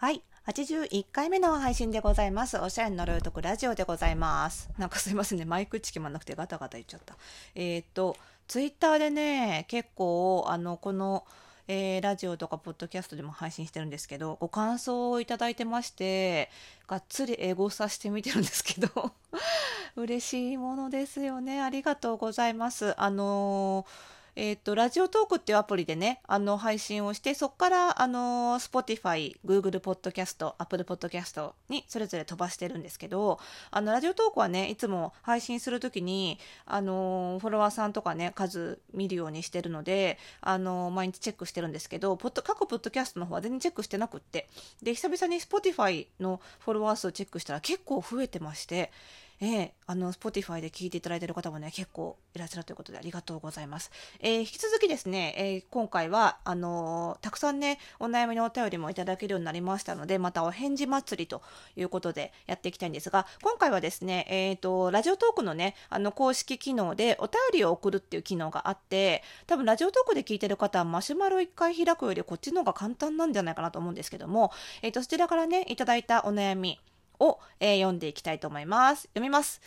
はい。81回目の配信でございます。おしゃれに呪いとくラジオでございます。なんかすいませんね。マイクチ決まんなくてガタガタ言っちゃった。えっ、と、ツイッターでね、結構、あの、この、えーラジオとかポッドキャストでも配信してるんですけど、ご感想をいただいてまして、がっつり英語させてみてるんですけど、嬉しいものですよね。ありがとうございます。あのーえっ、と、ラジオトークっていうアプリでね、あの、配信をして、そこから、あの、Spotify、Google Podcast、Apple Podcast にそれぞれ飛ばしてるんですけど、あの、ラジオトークはね、いつも配信するときに、あの、フォロワーさんとかね、数見るようにしてるので、あの、毎日チェックしてるんですけど、ポッド各ポッドキャストの方は全然チェックしてなくって、で、久々に Spotify のフォロワー数をチェックしたら結構増えてまして、ええあの、Spotify で聞いていただいている方もね、結構いらっしゃるということでありがとうございます。えー引き続きですね、えー今回は、あのーたくさんね、お悩みのお便りもいただけるようになりましたので、またお返事祭りということでやっていきたいんですが、今回はですね、えっ、と、ラジオトークのね、あの、公式機能でお便りを送るっていう機能があって、多分ラジオトークで聞いてる方はマシュマロ一回開くよりこっちの方が簡単なんじゃないかなと思うんですけども、えっ、と、そちらからね、いただいたお悩みを、えー読んでいきたいと思います。読みます。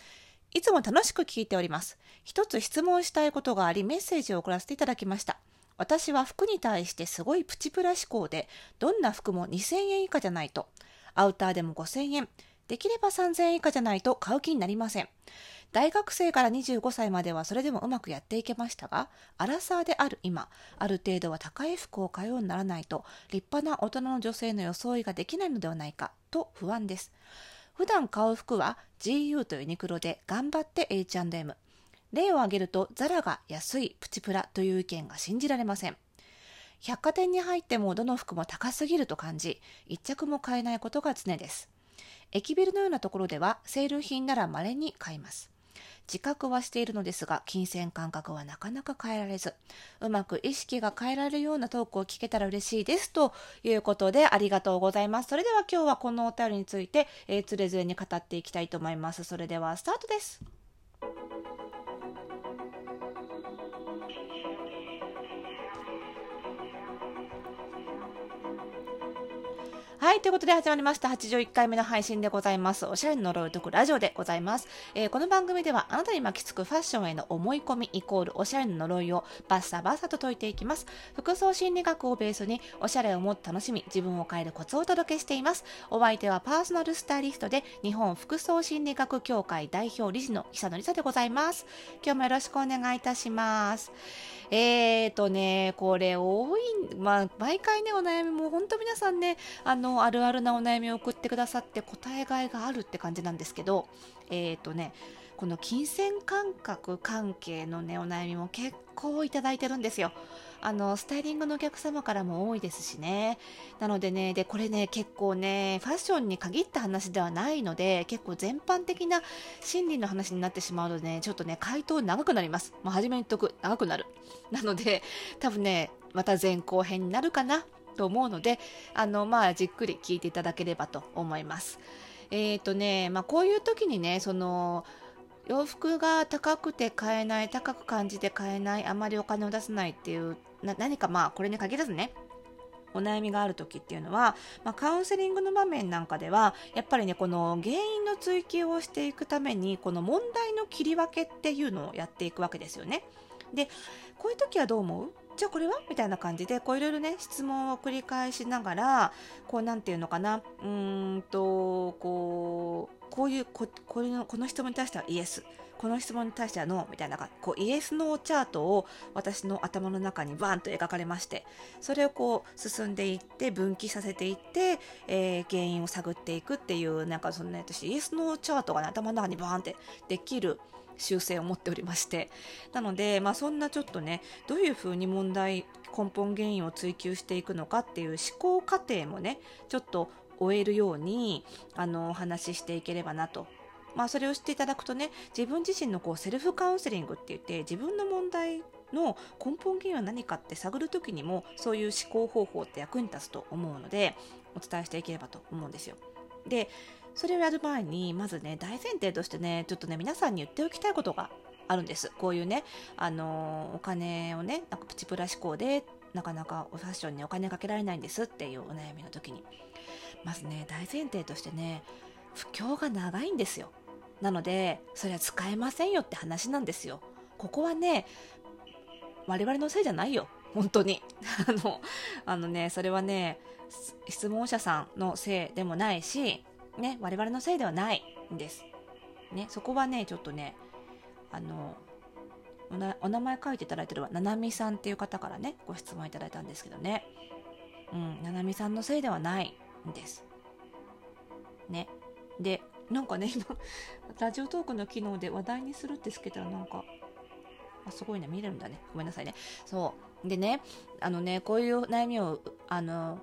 いつも楽しく聞いております。一つ質問したいことがあり、メッセージを送らせていただきました。私は服に対してすごいプチプラ思考で、どんな服も2000円以下じゃないと、アウターでも5000円、できれば3000円以下じゃないと買う気になりません。大学生から25歳まではそれでもうまくやっていけましたが、アラサーである今、ある程度は高い服を買うようにならないと、立派な大人の女性の装いができないのではないか、と不安です。普段買う服は GU とユニクロで頑張って H&M。例を挙げるとザラが安いプチプラという意見が信じられません。百貨店に入ってもどの服も高すぎると感じ、一着も買えないことが常です。駅ビルのようなところではセール品なら稀に買います。自覚はしているのですが、金銭感覚はなかなか変えられず、うまく意識が変えられるようなトークを聞けたら嬉しいです。ということで、ありがとうございます。それでは今日はこのお便りについて、えー、つれづれに語っていきたいと思います。それではスタートです。はい。ということで始まりました。81回目の配信でございます。おしゃれの呪いを解くラジオでございます。えーこの番組ではあなたに巻きつくファッションへの思い込みイコールおしゃれの呪いをバッサバッサと解いていきます。服装心理学をベースにおしゃれをもっと楽しみ、自分を変えるコツをお届けしています。お相手はパーソナルスタイリストで日本服装心理学協会代表理事の久野里沙でございます。今日もよろしくお願いいたします。えーとね、これ多い、まあ、毎回ね、お悩みも本当皆さんね、あの、あるあるなお悩みを送ってくださって答えがいがあるって感じなんですけど、えーとね、この金銭感覚関係のね、お悩みも結構いただいてるんですよ。あの、スタイリングのお客様からも多いですしね。なのでね、で、これね、結構ね、ファッションに限った話ではないので、結構全般的な心理の話になってしまうのでね、ちょっとね、回答長くなります。まあ、初めに言っとく、長くなる。なので、多分ね、また前後編になるかな？と思うので、あの、まあ、じっくり聞いていただければと思います。えっ、とね、まあ、こういう時にね、その、洋服が高くて買えない、高く感じて買えない、あまりお金を出せないっていう、な何かまあ、これに限らずね、お悩みがある時っていうのは、まあ、カウンセリングの場面なんかではやっぱりねこの原因の追求をしていくためにこの問題の切り分けっていうのをやっていくわけですよね。でこういう時はどう思う？じゃあこれは？みたいな感じでこういろいろね質問を繰り返しながらこうなんていうのかな？うんとこうこういうここういうのこの質問に対してはイエス。この質問に対してはノーみたいなこうイエスノーチャートを私の頭の中にバーンと描かれましてそれをこう進んでいって分岐させていって、えー原因を探っていくっていうなんかそのね私イエスノーチャートが、ね、頭の中にバーンってできる習性を持っておりましてなので、まあ、そんなちょっとねどういうふうに問題根本原因を追求していくのかっていう思考過程もねちょっと終えるようにあのお話ししていければなとまあ、それを知っていただくとね自分自身のこうセルフカウンセリングって言って自分の問題の根本原因は何かって探る時にもそういう思考方法って役に立つと思うのでお伝えしていければと思うんですよ。でそれをやる前にまずね大前提としてねちょっとね皆さんに言っておきたいことがあるんです。こういうねあのお金をねなんかプチプラ思考でなかなかファッションにお金かけられないんですっていうお悩みの時に。まずね大前提としてね不況が長いんですよ。なのでそれは使えませんよって話なんですよ。ここはね我々のせいじゃないよ。本当に。あのあのねそれはね質問者さんのせいでもないしね我々のせいではないんです。ねそこはねちょっとねあのお名前書いていただいてるななみさんっていう方からねご質問いただいたんですけどね。うんななみさんのせいではないんです。ね。でなんかね今ラジオトークの機能で話題にするってつけたらなんかあすごいね見れるんだね。ごめんなさいね。そう。でねあのねこういう悩みをあの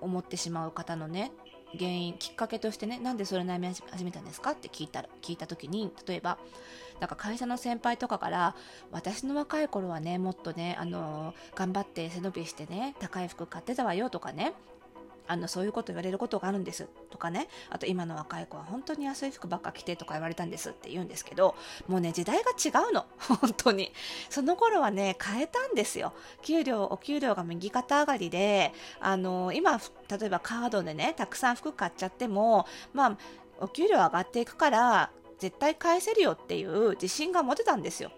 思ってしまう方のね原因きっかけとしてねなんでそれ悩み始めたんですかって聞いた聞いた時に例えばなんか会社の先輩とかから私の若い頃はねもっとねあの頑張って背伸びしてね高い服買ってたわよとかねあのそういうこと言われることがあるんです。とかね。あと今の若い子は本当に安い服ばっか着てとか言われたんですって言うんですけどもうね時代が違うの。本当に。その頃はね変えたんですよ。給料お給料が右肩上がりであの今例えばカードでねたくさん服買っちゃってもまあお給料上がっていくから絶対返せるよっていう自信が持てたんですよ。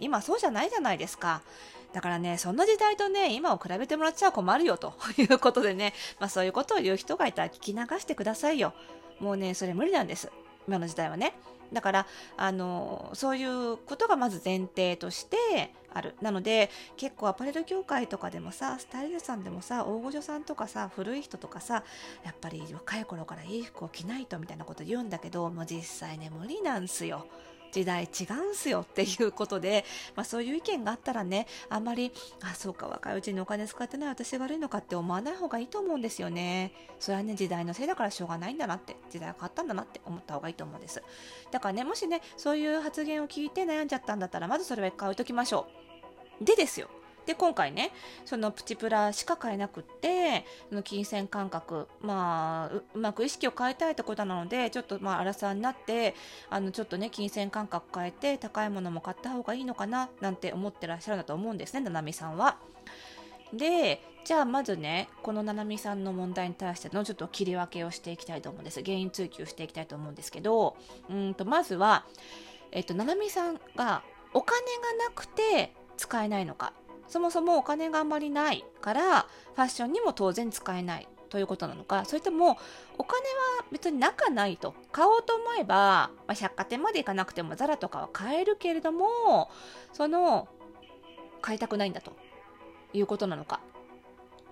今そうじゃないじゃないですかだからね、そんな時代とね、今を比べてもらっちゃ困るよと いうことでね、まあそういうことを言う人がいたら聞き流してくださいよ。もうね、それ無理なんです。今の時代はね。だから、あの、そういうことがまず前提としてある。なので、結構アパレル業界とかでもさ、スタイルさんでもさ、大御所さんとかさ、古い人とかさ、やっぱり若い頃からいい服を着ないとみたいなこと言うんだけど、もう実際ね、無理なんすよ。時代違うんすよっていうことで、まあ、そういう意見があったらねあんまりあそうか若いうちにお金使ってない私が悪いのかって思わない方がいいと思うんですよね。それはね時代のせいだからしょうがないんだなって時代が変わったんだなって思った方がいいと思うんです。だからねもしねそういう発言を聞いて悩んじゃったんだったらまずそれは一回置いときましょう。でですよ。で今回ねそのプチプラしか買えなくってその金銭感覚まあうまく意識を変えたいってことなのでちょっとまあ荒さになってあのちょっとね金銭感覚変えて高いものも買った方がいいのかななんて思ってらっしゃるんだと思うんですねななみさんは。でじゃあまずねこのななみさんの問題に対してのちょっと切り分けをしていきたいと思うんです原因追求していきたいと思うんですけどうんとまずは、えっと、ななみさんがお金がなくて使えないのかそもそもお金があんまりないからファッションにも当然使えないということなのか。それともお金は別に仲ないと。買おうと思えば、まあ、百貨店まで行かなくてもザラとかは買えるけれどもその買いたくないんだと。いうことなのか。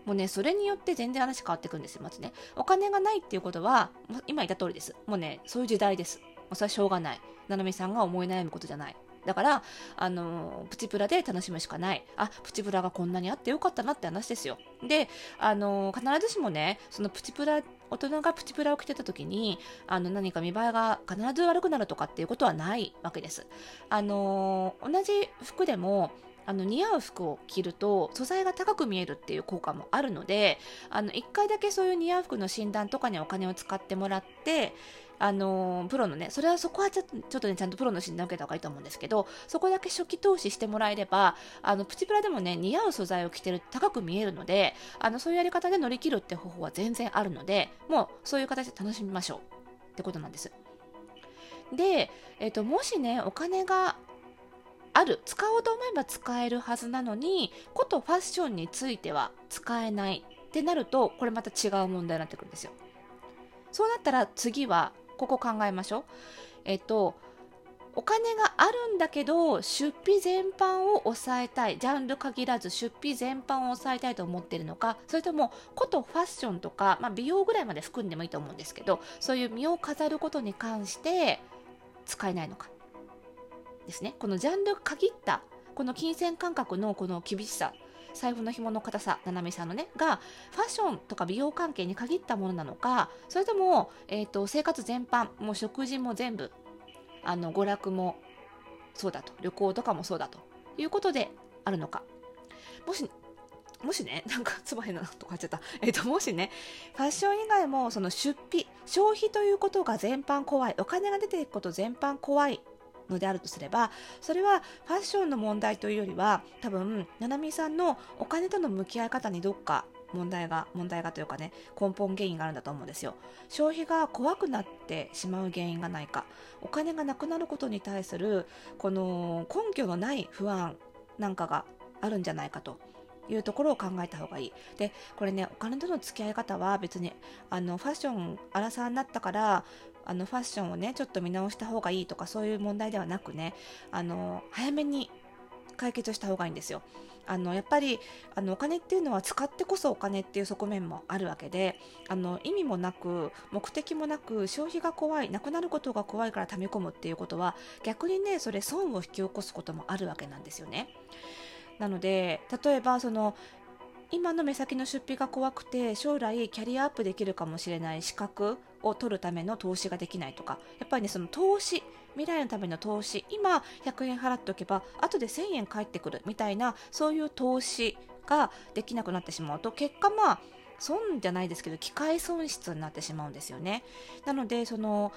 もうねそれによって全然話変わってくるんですよまずね。お金がないっていうことは今言った通りです。もうねそういう時代です。もうそれはしょうがない。ななみさんが思い悩むことじゃない。だから、あの、プチプラで楽しむしかない。あ、プチプラがこんなにあってよかったなって話ですよ。で、あの、必ずしもね、そのプチプラ、大人がプチプラを着てた時に、あの、何か見栄えが必ず悪くなるとかっていうことはないわけです。あの、同じ服でも、あの似合う服を着ると素材が高く見えるっていう効果もあるのであの1回だけそういう似合う服の診断とかにお金を使ってもらってあのプロのね、それはそこはちょっとね、ちゃんとプロの診断を受けた方がいいと思うんですけど、そこだけ初期投資してもらえれば、あのプチプラでもね、似合う素材を着てる高く見えるので、あのそういうやり方で乗り切るって方法は全然あるので、もうそういう形で楽しみましょうってことなんです。で、えっ、と、もしね、お金がある使おうと思えば使えるはずなのにことファッションについては使えないってなるとこれまた違う問題になってくるんですよそうなったら次はここ考えましょう。えっと、お金があるんだけど出費全般を抑えたい。ジャンル限らず出費全般を抑えたいと思ってるのかそれともことファッションとか、まあ、美容ぐらいまで含んでもいいと思うんですけどそういう身を飾ることに関して使えないのか。ですね。このジャンル限ったこの金銭感覚のこの厳しさ財布の紐の硬さ、ななみさんのね、が、ファッションとか美容関係に限ったものなのか、それとも、えっ、ー、と、生活全般、もう食事も全部、あの、娯楽もそうだと、旅行とかもそうだということであるのか。もし、もしね、なんか、つばへなとか言っちゃった。えっ、ー、と、もしね、ファッション以外も、その出費、消費ということが全般怖い、お金が出ていくこと全般怖いのであるとすればそれはファッションの問題というよりは多分ななみさんのお金との向き合い方にどっか問題が問題がというかね根本原因があるんだと思うんですよ消費が怖くなってしまう原因がないかお金がなくなることに対するこの根拠のない不安なんかがあるんじゃないかというところを考えた方がいい。で、これね、お金との付き合い方は別に、あの、ファッション、アラサーになったから、あの、ファッションをね、ちょっと見直した方がいいとか、そういう問題ではなくね、あの、早めに解決した方がいいんですよ。あのやっぱりあのお金っていうのは使ってこそお金っていう側面もあるわけであの意味もなく目的もなく消費が怖いなくなることが怖いから溜め込むっていうことは逆にねそれ損を引き起こすこともあるわけなんですよね。なので例えばその今の目先の出費が怖くて将来キャリアアップできるかもしれない資格を取るための投資ができないとかやっぱりねその投資未来のための投資今100円払っておけば後で1000円返ってくるみたいなそういう投資ができなくなってしまうと結果まあ損じゃないですけど機会損失になってしまうんですよね。なのでその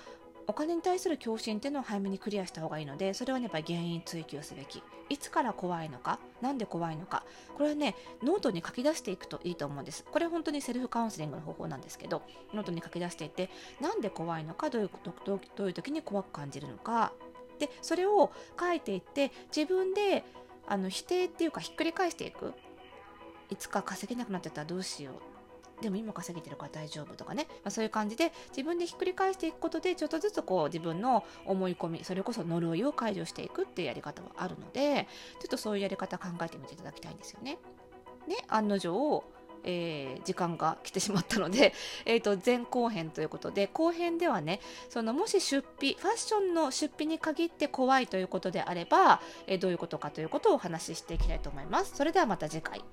お金に対する恐怖心っていうのを早めにクリアした方がいいのでそれはねやっぱ原因追求すべき。いつから怖いのか何で怖いのか。これはねノートに書き出していくといいと思うんです。これ本当にセルフカウンセリングの方法なんですけどノートに書き出していって何で怖いのかどういうどういう時に怖く感じるのか。でそれを書いていって自分であの否定っていうかひっくり返していく。いつか稼げなくなってたらどうしよう。でも今稼げてるから大丈夫とかね、まあ、そういう感じで自分でひっくり返していくことでちょっとずつこう自分の思い込みそれこそ呪いを解除していくっていうやり方はあるのでちょっとそういうやり方考えてみていただきたいんですよね。で案の定えー、時間が来てしまったので、えーと、前後編ということで後編ではねそのもし出費ファッションの出費に限って怖いということであれば、えー、どういうことかということをお話ししていきたいと思います。それではまた次回。